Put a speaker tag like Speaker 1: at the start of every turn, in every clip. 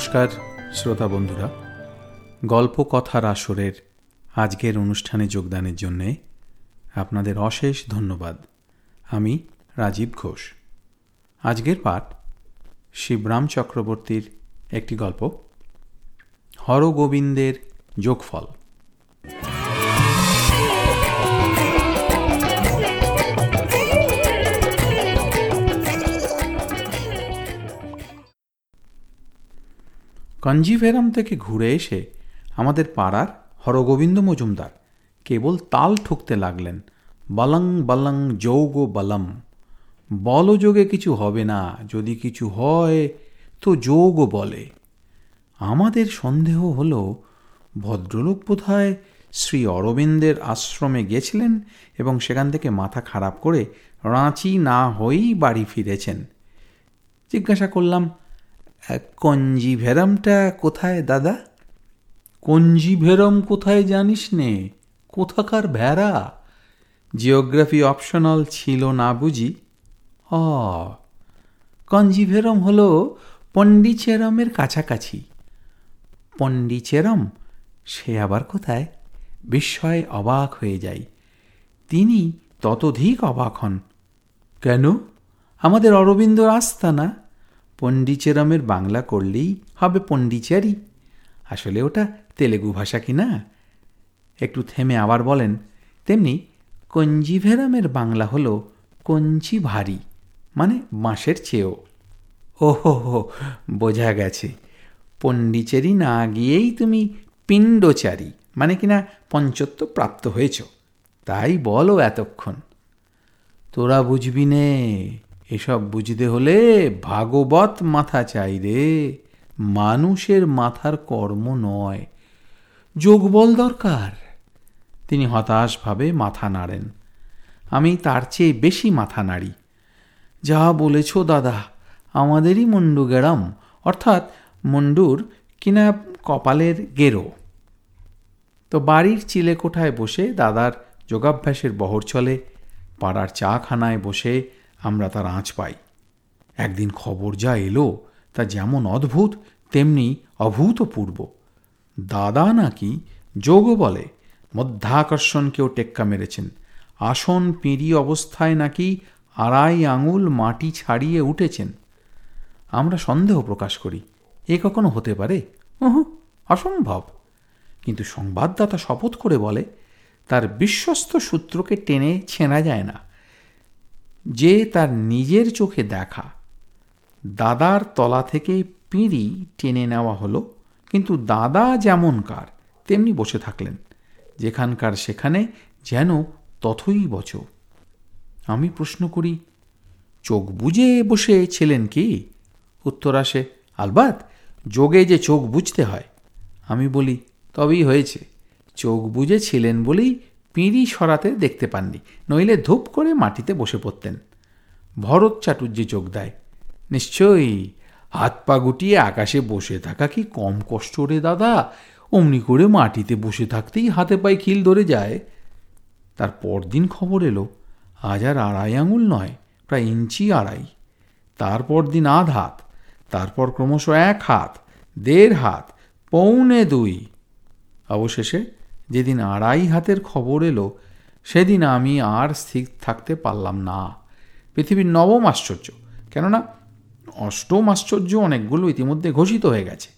Speaker 1: নমস্কার, শ্রোতা বন্ধুরা। গল্প কথার আসরের আজকের অনুষ্ঠানে যোগদানের জন্যে আপনাদের অশেষ ধন্যবাদ। আমি রাজীব ঘোষ। আজকের পাঠ শিবরাম চক্রবর্তীর একটি গল্প, হরগোবিন্দের যোগফল। কঞ্জিভেরাম থেকে ঘুরে এসে আমাদের পাড়ার হরগোবিন্দ মজুমদার কেবল তাল ঠুকতে লাগলেন, বলং বলং যৌগ বলম। বলযোগে কিছু হবে না, যদি কিছু হয় তো যোগ বলে। আমাদের সন্দেহ হল, ভদ্রলোক বোধহয় শ্রী অরবিন্দের আশ্রমে গেছিলেন এবং সেখান থেকে মাথা খারাপ করে রাঁচি না হয়েই বাড়ি ফিরেছেন। জিজ্ঞাসা করলাম কঞ্জিভেরামটা কোথায়, দাদা? কঞ্জিভেরম কোথায় জানিস নে? কোথাকার ভেড়া? জিওগ্রাফি অপশনাল ছিল না বুঝি? অ কঞ্জিভেরম হল পণ্ডিচেরমের কাছাকাছি। পণ্ডিচেরম, সে আবার কোথায়? বিস্ময়ে অবাক হয়ে যাই। তিনি ততধিক অবাক হন। কেন? আমাদের অরবিন্দ আস্তানা পণ্ডিচেরমের বাংলা করলেই হবে পণ্ডিচারি। আসলে ওটা তেলেগু ভাষা কি না? একটু থেমে আবার বলেন, তেমনি কঞ্জিভেরামের বাংলা হলো কঞ্চি ভারী মানে বাঁশের চেয়েও। ওহো হো বোঝা গেছে। পণ্ডিচেরি না গিয়েই তুমি পিণ্ডচারী মানে কিনা পঞ্চত্ব প্রাপ্ত হয়েছ। তাই বলো এতক্ষণ। তোরা বুঝবি নে। এসব বুঝতে হলে ভাগবত মাথা চাই রে। মানুষের মাথার কর্ম নয়। যোগবল দরকার। তিনি হতাশভাবে মাথা নাড়েন। আমি তার চেয়ে বেশি মাথা নাড়ি। যা বলেছ দাদা, আমাদেরই মন্ডু গেরাম। অর্থাৎ মন্ডুর কিনা কপালের গেরো। তো বাড়ির চিলেকোঠায় বসে দাদার যোগাভ্যাসের বহর চলে। পাড়ার চাখানায় বসে আমরা তার আঁচ পাই। একদিন খবর যা এলো, তা যেমন অদ্ভুত, তেমনি অভূতপূর্ব। দাদা নাকি যোগ বলে মধ্যাকর্ষণকেও টেক্কা মেরেছেন। আসন পিঁড়ি অবস্থায় নাকি আড়াই আঙুল মাটি ছাড়িয়ে উঠেছেন। আমরা সন্দেহ প্রকাশ করি, এ কখনো হতে পারে? ওহু অসম্ভব। কিন্তু সংবাদদাতা শপথ করে বলে, তার বিশ্বস্ত সূত্রকে টেনে ছেঁড়া যায় না। যে তার নিজের চোখে দেখা, দাদার তলা থেকে পিঁড়ি টেনে নেওয়া হলো, কিন্তু দাদা যেমনকার তেমনি বসে থাকলেন, যেখানকার সেখানে যেন তথই বচ। আমি প্রশ্ন করি, চোখ বুঝে বসে ছিলেন কি? উত্তর আসে, আলবাত, যোগে যে চোখ বুঝতে হয়। আমি বলি, তবেই হয়েছে। চোখ বুঝে ছিলেন বলেই পিঁড়ি সরাতে দেখতে পাননি, নইলে ধূপ করে মাটিতে বসে পড়তেন। ভরত চাটুর্যে চোখ দেয়, নিশ্চয়ই হাত পা গুটিয়ে আকাশে বসে থাকা কি কম কষ্ট রে দাদা? অমনি করে মাটিতে বসে থাকতেই হাতে পায়ে খিল ধরে যায়। তার পরদিন খবর এলো, আজ আর আড়াই আঙুল নয়, প্রায় ইঞ্চি আড়াই। তারপর দিন আধ হাত তারপর ক্রমশ এক হাত, দেড় হাত, পৌনে দুই। অবশেষে যেদিন আড়াই হাতের খবর এলো, সেদিন আমি আর স্থির থাকতে পারলাম না। পৃথিবীর নবম আশ্চর্য। কেননা, অষ্টম আশ্চর্য অনেকগুলো ইতিমধ্যে ঘোষিত হয়ে গেছে।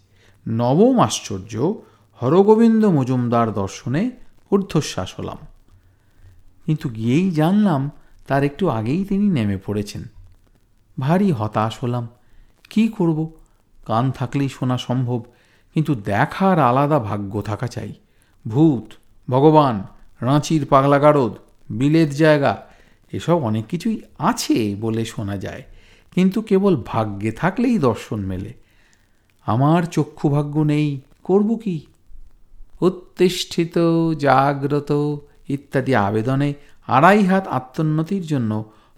Speaker 1: নবম আশ্চর্য, হরগোবিন্দ মজুমদার দর্শনে ঊর্ধ্বশ্বাস হলাম। কিন্তু গিয়েই জানলাম, তার একটু আগেই তিনি নেমে পড়েছেন। ভারী হতাশ হলাম, কি করব? কান থাকলেই শোনা সম্ভব, কিন্তু দেখার আলাদা ভাগ্য থাকা চাই। ভূত, ভগবান, রাঁচির পাগলা গারদ বিলেত জায়গা, এসব অনেক কিছুই আছে বলে শোনা যায়, কিন্তু কেবল ভাগ্যে থাকলেই দর্শন মেলে। আমার চক্ষু ভাগ্য নেই, করব কি? উত্তিষ্ঠিত, জাগ্রত ইত্যাদি আবেদনে আড়াই হাত আত্মোন্নতির জন্য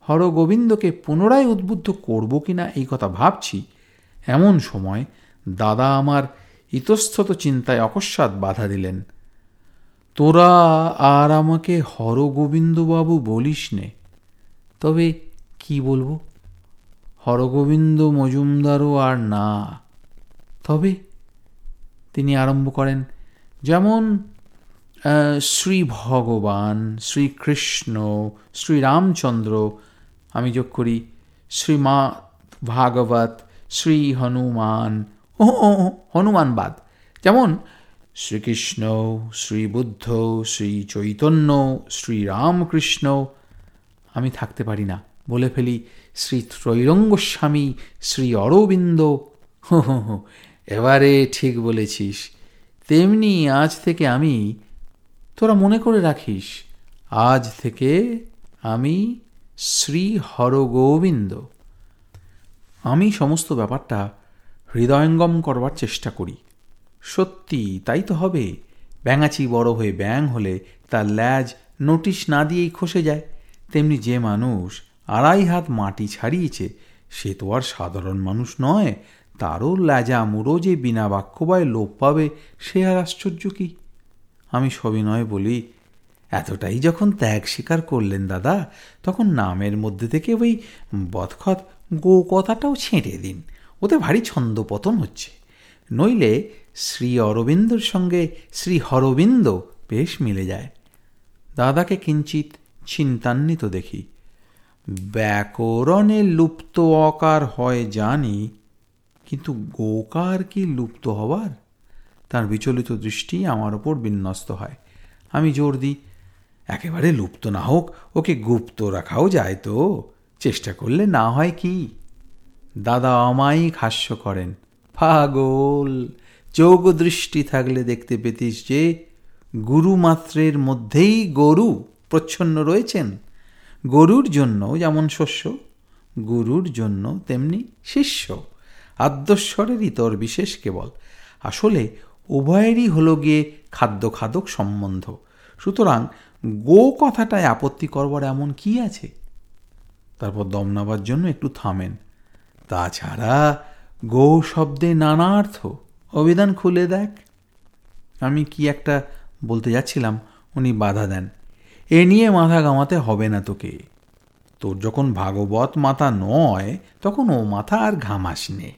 Speaker 1: হরগোবিন্দকে পুনরায় উদ্বুদ্ধ করব কিনা এই কথা ভাবছি। এমন সময় দাদা আমার ইতস্তত চিন্তায় অকস্মাৎ বাধা দিলেন। তোরা আর আমাকে হরগোবিন্দবাবু বলিস নে তবে কি বলব? হরগোবিন্দ মজুমদারও আর না। তবে তিনি আরম্ভ করেন, যেমন শ্রী ভগবান শ্রীকৃষ্ণ শ্রীরামচন্দ্র আমি যোগ করি শ্রীমা ভাগবত, শ্রী হনুমান ও, হনুমানবাদ। যেমন শ্রীকৃষ্ণ, শ্রীবুদ্ধ শ্রী চৈতন্য শ্রীরামকৃষ্ণ, আমি থাকতে পারি না। বলে ফেলি শ্রী ত্রৈরঙ্গস্বামী শ্রী অরবিন্দ হো, এবারে ঠিক বলেছিস। তেমনি আজ থেকে আমি তোরা মনে করে রাখিস, আজ থেকে আমি শ্রী হরগোবিন্দ আমি সমস্ত ব্যাপারটা হৃদয়ঙ্গম করবার চেষ্টা করি। সত্যি, তাই তো হবে। ব্যাঙাচি বড় হয়ে ব্যাং হলে তার ল্যাজ নোটিশ না দিয়েই খসে যায়। তেমনি যে মানুষ আড়াই হাত মাটি ছাড়িয়েছে, সে তো আর সাধারণ মানুষ নয়। তারও ল্যাজা মুড়ো যে বিনা বাক্যবায় লোপ পাবে, সে আর আশ্চর্য কি? আমি সবিনয় বলি, এতটাই যখন ত্যাগ স্বীকার করলেন দাদা, তখন নামের মধ্যে থেকে ওই বদখত গো কথাটাও ছেঁটে দিন। ওতে ভারী ছন্দপতন হচ্ছে। নইলে শ্রী অরবিন্দর সঙ্গে শ্রী হরবিন্দ বেশ মিলে যায়। দাদাকে কিঞ্চিত চিন্তান্বিত দেখি। ব্যাকরণে লুপ্ত অকার হয় জানি, কিন্তু গোকার কি লুপ্ত হবার? তার বিচলিত দৃষ্টি আমার ওপর বিন্যস্ত হয়। আমি জোর দিই, একেবারে লুপ্ত না হোক, ওকে গুপ্ত রাখাও যায় তো। চেষ্টা করলে না হয় কি? দাদা অমায়িক হাস্য করেন, পাগল চোখ দৃষ্টি থাকলে দেখতে পেতিস যে গুরুমাত্রের মধ্যেই গরু প্রচ্ছন্ন রয়েছেন। গরুর জন্য যেমন শস্য, গুরুর জন্য তেমনি শিষ্য। আদ্যস্বরের ইতর বিশেষ কেবল। আসলে উভয়েরই হলো গিয়ে খাদ্য খাদক সম্বন্ধ। সুতরাং গো কথাটায় আপত্তি করবার এমন কি আছে? তারপর দম নেবার জন্য একটু থামেন। তাছাড়া গো শব্দে নানার্থ। অভিধান খুলে দেখ। আমি কি একটা বলতে যাচ্ছিলাম, উনি বাধা দেন। এ নিয়ে মাথা গামাতে হবে না তোকে। তোর যখন ভাগবত মাথা নয়, তখন ও মাথা আর ঘামাস নে।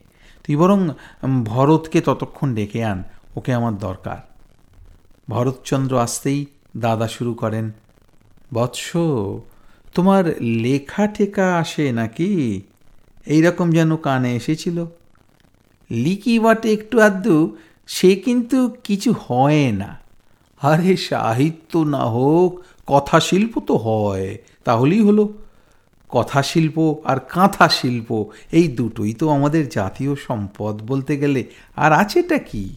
Speaker 1: তুই বরং ভরতকে ততক্ষণ ডেকে আন, ওকে আমার দরকার। ভরতচন্দ্র আসতেই দাদা শুরু করেন, বৎস, তোমার লেখা টেকা আসে নাকি? এইরকম যেন কানে এসেছিল। লিকি বটে একটু আধটু, সে কিন্তু কিছু হয় না। আরে সাহিত্য না হোক, কথা শিল্প তো হয়, তাহলেই হলো। কথা শিল্প আর কাঁথা শিল্প, এই দুটোই তো আমাদের জাতীয় সম্পদ বলতে গেলে। আর আছেটা কি?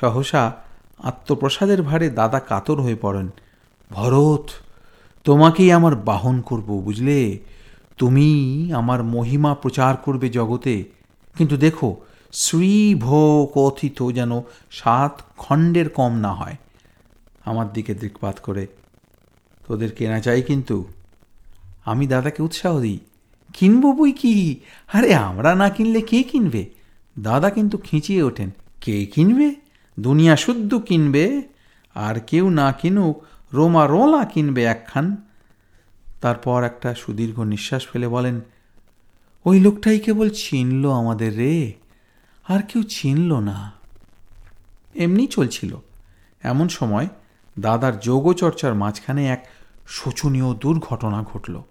Speaker 1: সহসা আত্মপ্রসাদের ভারে দাদা কাতর হয়ে পড়েন। ভরত, তোমাকেই আমার বাহন করব, বুঝলে? তুমি আমার মহিমা প্রচার করবে জগতে। কিন্তু দেখো শ্রী ভো কথিত যেন সাত খণ্ডের কম না হয়। আমার দিকে দৃকপাত করে, তোদের কেনা চাই কিন্তু। আমি দাদাকে উৎসাহ দিই। কিনবো বই কি? আরে আমরা না কিনলে কে কিনবে? দাদা কিন্তু খিঁচিয়ে ওঠেন, কে কিনবে? দুনিয়া শুদ্ধ কিনবে। আর কেউ না কিনুক, রোমা রোলা কিনবে একখান। তারপর একটা সুদীর্ঘ নিঃশ্বাস ফেলে বলেন ওই লোকটাই কেবল চিনল আমাদের রে, আর কেউ চিনল না। এমনি চলছিল। এমন সময় দাদার যোগচর্চার মাঝখানে এক শোচনীয় দুর্ঘটনা ঘটল।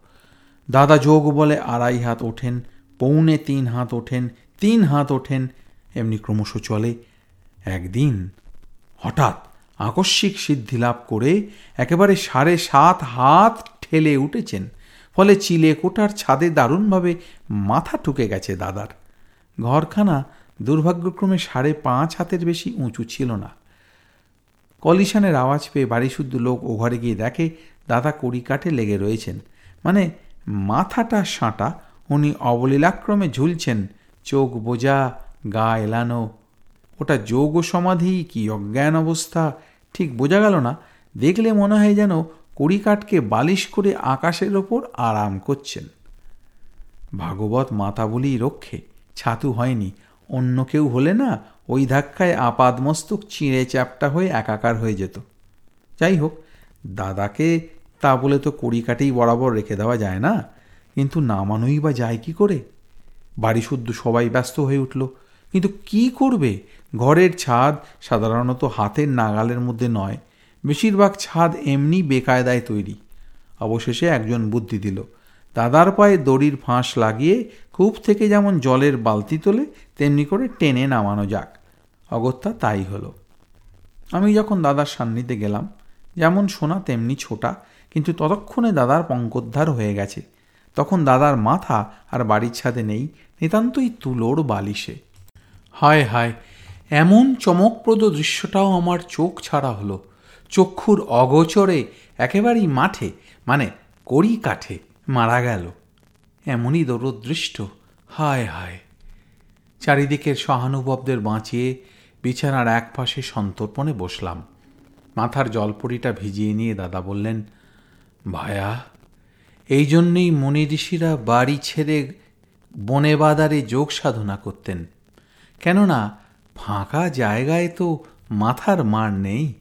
Speaker 1: দাদা যোগ বলে আড়াই হাত ওঠেন, পৌনে তিন হাত ওঠেন, তিন হাত ওঠেন, এমনি ক্রমশ চলে। একদিন হঠাৎ আকস্মিক সিদ্ধি লাভ করে একেবারে সাড়ে সাত হাত ঠেলে উঠেছেন। ফলে চিলে কোটার ছাদে দারুণভাবে মাথা ঠুকে গেছে দাদার। ঘরখানা দুর্ভাগ্যক্রমে সাড়ে পাঁচ হাতের বেশি উঁচু ছিল না। কলিশনের আওয়াজ পেয়ে বাড়ি শুদ্ধ লোক ও ঘরে গিয়ে দেখে দাদা কড়ি কাঠে লেগে রয়েছেন। মানে মাথাটা সাঁটা, উনি অবলীলাক্রমে ঝুলছেন, চোখ বোঝা, গা এলানো। ওটা যোগ সমাধি কি অজ্ঞান অবস্থা, ঠিক বোঝা গেল না। দেখলে মনে হয় যেন কড়িকাঠকে বালিশ করে আকাশের ওপর আরাম করছেন। ভাগবত মাতা বলেই রক্ষে, ছাতু হয়নি। অন্য কেউ হলে না ওই ধাক্কায় আপাদমস্তক চিঁড়ে চ্যাপটা হয়ে একাকার হয়ে যেত। যাই হোক, দাদাকে তা বলে তো কড়িকাটেই বরাবর রেখে দেওয়া যায় না। কিন্তু নামানোই বা যায় কি করে? বাড়ি শুদ্ধ সবাই ব্যস্ত হয়ে উঠল। কিন্তু কি করবে? ঘরের ছাদ সাধারণত হাতের নাগালের মধ্যে নয়। বেশিরভাগ ছাদ এমনি বেকায়দায় তৈরি। অবশেষে একজন বুদ্ধি দিল, দাদার পায়ে দড়ির ফাঁস লাগিয়ে কূপ থেকে যেমন জলের বালতি তোলে, তেমনি করে টেনে নামানো যাক। অগত্যা তাই হলো। আমি যখন দাদার সান্নিধ্যে গেলাম, যেমন সোনা তেমনি ছোটা, কিন্তু ততক্ষণে দাদার পঙ্কোদ্ধার হয়ে গেছে। তখন দাদার মাথা আর বাড়ির ছাদে নেই, নিতান্তই তুলোর বালিশে। হায় হায়, এমন চমকপ্রদ দৃশ্যটাও আমার চোখ ছাড়া হলো। চক্ষুর অগোচরে একেবারেই মাঠে মানে কড়ি কাঠে মারা গেল। এমনই দরদৃষ্ট, হায় হায়। চারিদিকের সহানুভবদের বাঁচিয়ে বিছানার এক পাশে সন্তর্পণে বসলাম। মাথার জলপরিটা ভিজিয়ে নিয়ে দাদা বললেন, ভায়া, এই জন্যেই মনি ঋষিরা বাড়ি ছেড়ে বনে বাদারে যোগ সাধনা করতেন। কেননা, ফাঁকা জায়গায় তো মাথার মার নেই।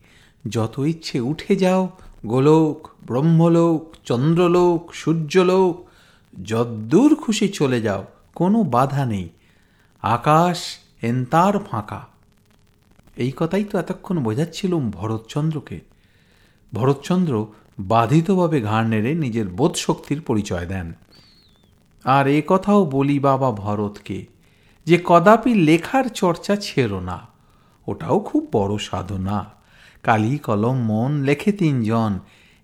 Speaker 1: যত ইচ্ছে উঠে যাও, গোলোক, ব্রহ্মলোক, চন্দ্রলোক, সূর্যলোক, যদ্দূর খুশি চলে যাও, কোনো বাধা নেই। আকাশ এন্তার ফাঁকা। এই কথাই তো এতক্ষণ বোঝাচ্ছিলুম ভরতচন্দ্রকে। ভরতচন্দ্র বাধিতভাবে ঘাড় নেড়ে নিজের বোধশক্তির পরিচয় দেন। আর এ কথাও বলি বাবা ভরতকে, যে কদাপি লেখার চর্চা ছেড়ো না। ওটাও খুব বড় সাধনা। কালি, কলম, মন লেখে তিনজন।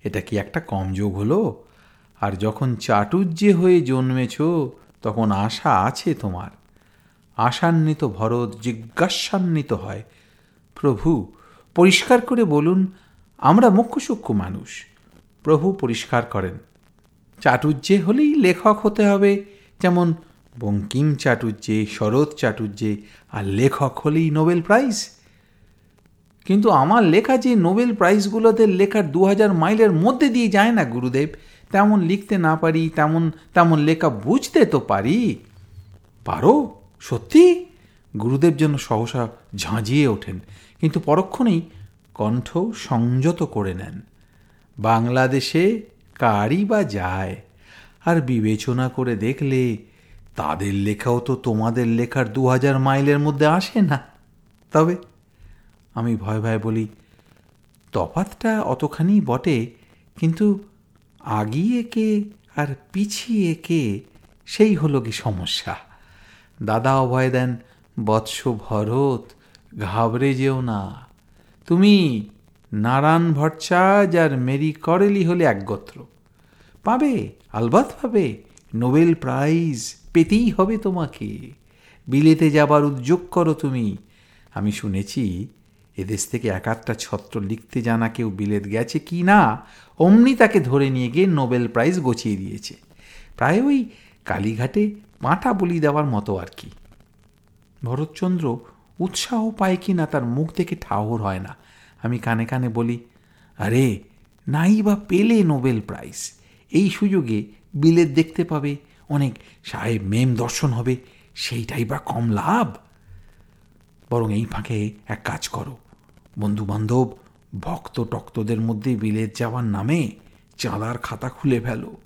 Speaker 1: এটা কি একটা কম যোগ হলো? আর যখন চাটুর্যে হয়ে জন্মেছ, তখন আশা আছে তোমার। আশান্বিত ভরত জিজ্ঞাসান্বিত হয়, প্রভু, পরিষ্কার করে বলুন, আমরা মুখ্য সূক্ষ্ম মানুষ প্রভু পরিষ্কার করেন চাটুর্যে হলেই লেখক হতে হবে। যেমন বঙ্কিম চাটুর্যে শরৎ চাটুর্যে আর লেখক হলেই নোবেল প্রাইজ। কিন্তু আমার লেখা যে নোবেল প্রাইজগুলোতে লেখার দু হাজার মাইলের মধ্যে দিয়ে যায় না, গুরুদেব। তেমন লিখতে না পারি, তেমন তেমন লেখা বুঝতে তো পারি। পারো? সত্যি? গুরুদেব যেন সহসা ঝাঁঝিয়ে ওঠেন, কিন্তু পরক্ষণেই কণ্ঠ সংযত করে নেন। বাংলাদেশে কারই বা যায়? আর বিবেচনা করে দেখলে তাদের লেখাও তো তোমাদের লেখার দু হাজার মাইলের মধ্যে আসে না। তবে আমি ভয় ভয় বলি তফাতটা অতখানি বটে, কিন্তু আগিয়ে কে আর পিছিয়ে কে, সেই হলো কি সমস্যা? দাদা অভয় দেন, বৎস ভরত, ঘাবড়ে যেও না। তুমি নারায়ণ ভট্টাচার্য আর মেরি করেলি হলে একগত্র। পাবে, আলবাত পাবে, নোবেল প্রাইজ পেতেই হবে তোমাকে। বিলেতে যাবার উদ্যোগ করো তুমি। আমি শুনেছি এদেশ থেকে এক আধটা ছত্র লিখতে জানা কেউ বিলেত গেছে কি না, অমনি তাকে ধরে নিয়ে গিয়ে নোবেল প্রাইজ গছিয়ে দিয়েছে। প্রায় ওই কালীঘাটে পাঁটা বলি দেওয়ার মতো আর কি। ভরতচন্দ্র উৎসাহ পায় কি না তার মুখ থেকে ঠাহর হয় না। আমি কানে কানে বলি, আরে, নাই বা পেলে নোবেল প্রাইজ। এই সুযোগে বিলেত দেখতে পাবে, অনেক সাহেব মেম দর্শন হবে, সেইটাই বা কম লাভ। বরং এই ফাঁকে এক কাজ করো বন্ধু বান্ধব ভক্ত টক্তদের মধ্যে বিলেত যাওয়ার নামে চাঁদার খাতা খুলে ফেলো।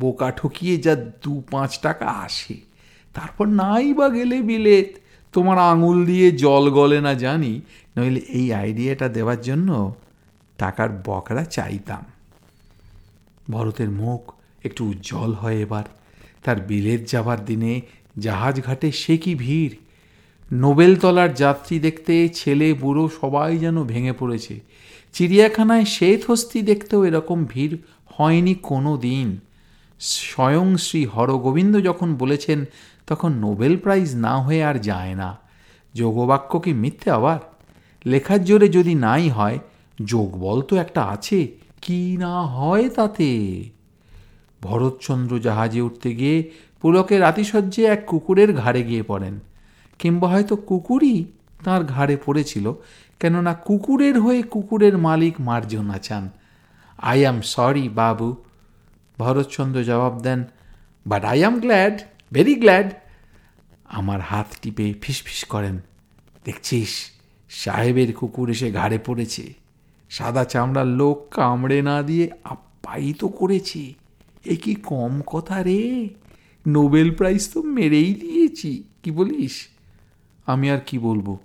Speaker 1: বোকা ঠকিয়ে যা দু পাঁচ টাকা আসে। তারপর নাই বা গেলে বিলেত। তোমার আঙুল দিয়ে জল গলে না জানি। নইলে এই আইডিয়াটা দেওয়ার জন্য টাকার বকরা চাইতাম। ভরতের মুখ একটু উজ্জ্বল হয় এবার। তার বিলেত যাবার দিনে জাহাজ ঘাটে সে কি ভিড়? নোবেলতলার যাত্রী দেখতে ছেলে, বুড়ো সবাই যেন ভেঙে পড়েছে। চিড়িয়াখানায় শ্বেত হস্তি দেখতেও এরকম ভিড় হয়নি কোনো দিন। স্বয়ং শ্রী হরগোবিন্দ যখন বলেছেন, তখন নোবেল প্রাইজ না হয়ে আর যায় না। যোগবাক্য কি মিথ্যে আবার? লেখার জোরে যদি নাই হয়, যোগবল তো একটা আছে, কি না হয় তাতে? ভরতচন্দ্র জাহাজে উঠতে গিয়ে পুলকের আতিশয্যে এক কুকুরের ঘাড়ে গিয়ে পড়েন। কিংবা হয়তো কুকুরই তার ঘাড়ে পড়েছিল, কেননা কুকুরের হয়ে কুকুরের মালিক মার্জনা চান আই অ্যাম সরি বাবু। ভরতচন্দ্র জবাব দেন but I am glad very glad আমার হাত টিপে ফিসফিস করেন, দেখছিস, সাহেবের কুকুর এসে ঘাড়ে পড়েছে। সাদা চামড়ার লোক কামড়ে না দিয়ে আপ্যায়িত করেছে। এ কি কম কথা রে? নোবেল প্রাইজ তো মেরেই দিয়েছি, কি বলিস? আমি আর কি বলব?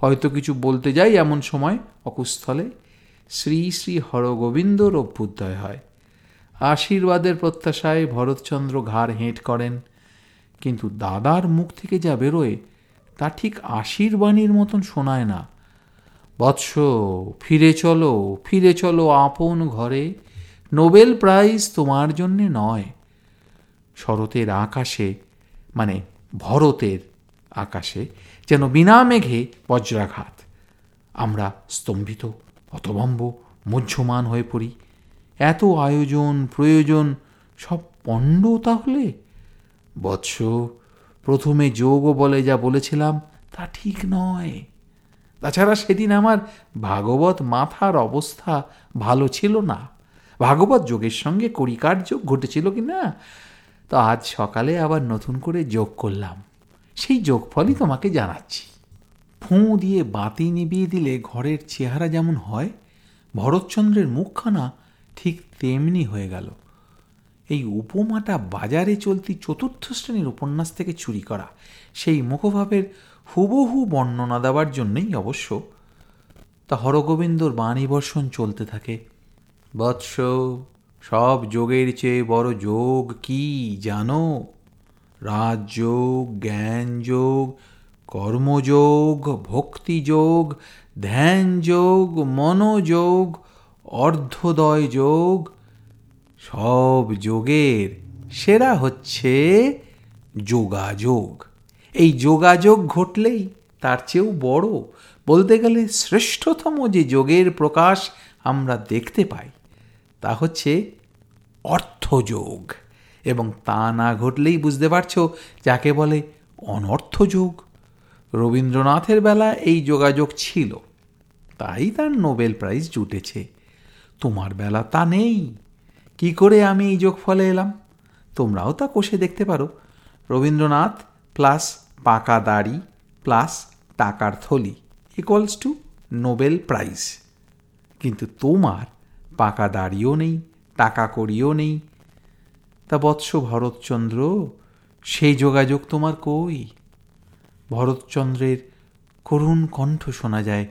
Speaker 1: হয়তো কিছু বলতে যাই এমন সময় অকুস্থলে শ্রী শ্রী হরগোবিন্দর অভ্যুদয় হয়। আশীর্বাদের প্রত্যাশায় ভরতচন্দ্র ঘাড় হেঁট করেন। কিন্তু দাদার মুখ থেকে যা বেরোয়, তা ঠিক আশীর্বাণীর মতন শোনায় না। বৎস, ফিরে চলো ফিরে চলো আপন ঘরে। নোবেল প্রাইজ তোমার জন্যে নয়। শরতের আকাশে মানে ভরতের আকাশে যেন বিনা মেঘে বজ্রাঘাত। আমরা স্তম্ভিত, হতভম্ব, মুহ্যমান হয়ে পড়ি। এত আয়োজন, প্রয়োজন, সব পণ্ড তাহলে? বৎস, প্রথমে যোগ বলে যা বলেছিলাম, তা ঠিক নয়। তাছাড়া সেদিন আমার ভাগবত মাথার অবস্থা ভালো ছিল না। ভাগবত যোগের সঙ্গে করিকার যোগ ঘটেছিল কি না তো আজ সকালে আবার নতুন করে যোগ করলাম। সেই যোগফলই তোমাকে জানাচ্ছি। ফুঁ দিয়ে বাতি নিবিয়ে দিলে ঘরের চেহারা যেমন হয়, ভরতচন্দ্রের মুখখানা ঠিক তেমনি হয়ে গেল। এই উপমাটা বাজারে চলতি চতুর্থ শ্রেণির উপন্যাস থেকে চুরি করা, সেই মুখভাবের হুবহু বর্ণনা দেওয়ার জন্যই অবশ্য তা হরগোবিন্দর বাণী বর্ষণ চলতে থাকে। বৎস, সব যোগের চেয়ে বড় যোগ কি জানো? রাজযোগ, জ্ঞানযোগ, কর্মযোগ, ভক্তিযোগ, ধ্যানযোগ, মনোযোগ অর্ধদয় যোগ সব যোগের সেরা হচ্ছে যোগাযোগ। এই যোগাযোগ ঘটলেই তার চেয়েও বড়। বলতে গেলে শ্রেষ্ঠতম যে যোগের প্রকাশ আমরা দেখতে পাই, তা হচ্ছে অর্থযোগ। এবং তা না ঘটলেই বুঝতে পারছ যাকে বলে অনর্থ অনর্থযোগ রবীন্দ্রনাথের বেলা এই যোগাযোগ ছিল। তাই তার নোবেল প্রাইজ জুটেছে। তোমার বেলা তা নেই। কি করে আমি এই যোগফলে এলাম? তোমরাও তা কষে দেখতে পারো। রবীন্দ্রনাথ প্লাস পাকা দাড়ি প্লাস টাকার থলি ইকুয়ালস টু নোবেল প্রাইজ। কিন্তু তোমার পাকা দাড়িও নেই, টাকা করিও নেই তা বৎস ভরতচন্দ্র, সেই যোগাযোগ তোমার কই? ভরতচন্দ্রের করুণ কণ্ঠ শোনা যায়,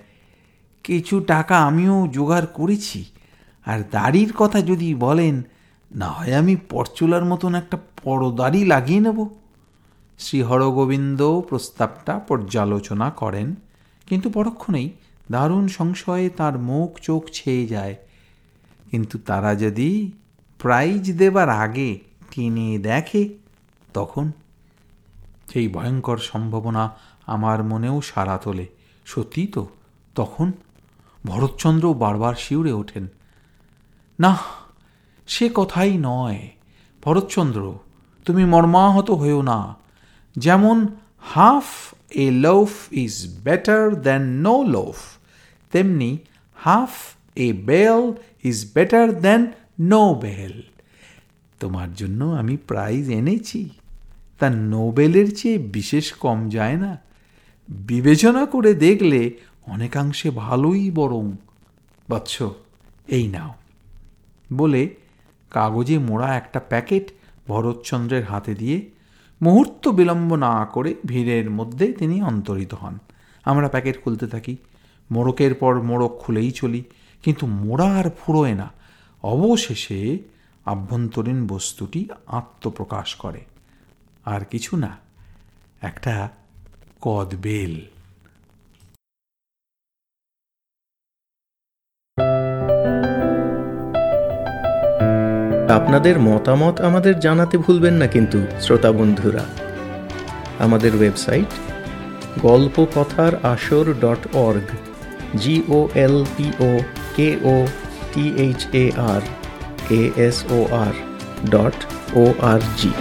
Speaker 1: কিছু টাকা আমিও জোগাড় করেছি, আর দাড়ির কথা যদি বলেন, না হয় আমি পরচুলার মতন একটা পরদাড়ি লাগিয়ে নেব। শ্রী হরগোবিন্দ প্রস্তাবটা পর্যালোচনা করেন, কিন্তু পরক্ষণেই দারুণ সংশয়ে তার মুখ চোখ ছেয়ে যায়। কিন্তু তারা যদি প্রাইজ দেবার আগে টেনে দেখে তখন সেই ভয়ঙ্কর সম্ভাবনা আমার মনেও সারা তোলে। সত্যি তো, তখন ভরতচন্দ্র বারবার শিউরে ওঠেন। না, সে কথাই নয়। ভরতচন্দ্র, তুমি মর্মাহত হয়েও না। যেমন half a loaf is better than no loaf, তেমনি half a bell is better than no bell তোমার জন্য আমি প্রাইজ এনেছি। তা নোবেলের চেয়ে বিশেষ কম যায় না। বিবেচনা করে দেখলে অনেকাংশে ভালোই বরং। বৎস, এই নাও। বলে কাগজে মোড়া একটা প্যাকেট ভরতচন্দ্রের হাতে দিয়ে মুহূর্ত বিলম্ব না করে ভিড়ের মধ্যে তিনি অন্তরিত হন। আমরা প্যাকেট খুলতে থাকি। মোড়কের পর মোড়ক খুলেই চলি, কিন্তু মোড়া আর ফুরোয় না। অবশেষে আভ্যন্তরীণ বস্তুটি আত্মপ্রকাশ করে। আর কিছু না, একটা কদবেল
Speaker 2: আপনাদের মতামত আমাদের জানাতে ভুলবেন না কিন্তু, শ্রোতা বন্ধুরা। আমাদের ওয়েবসাইট গল্প কথার আসর dot org G O L P O K O T H A R A S O R dot O R G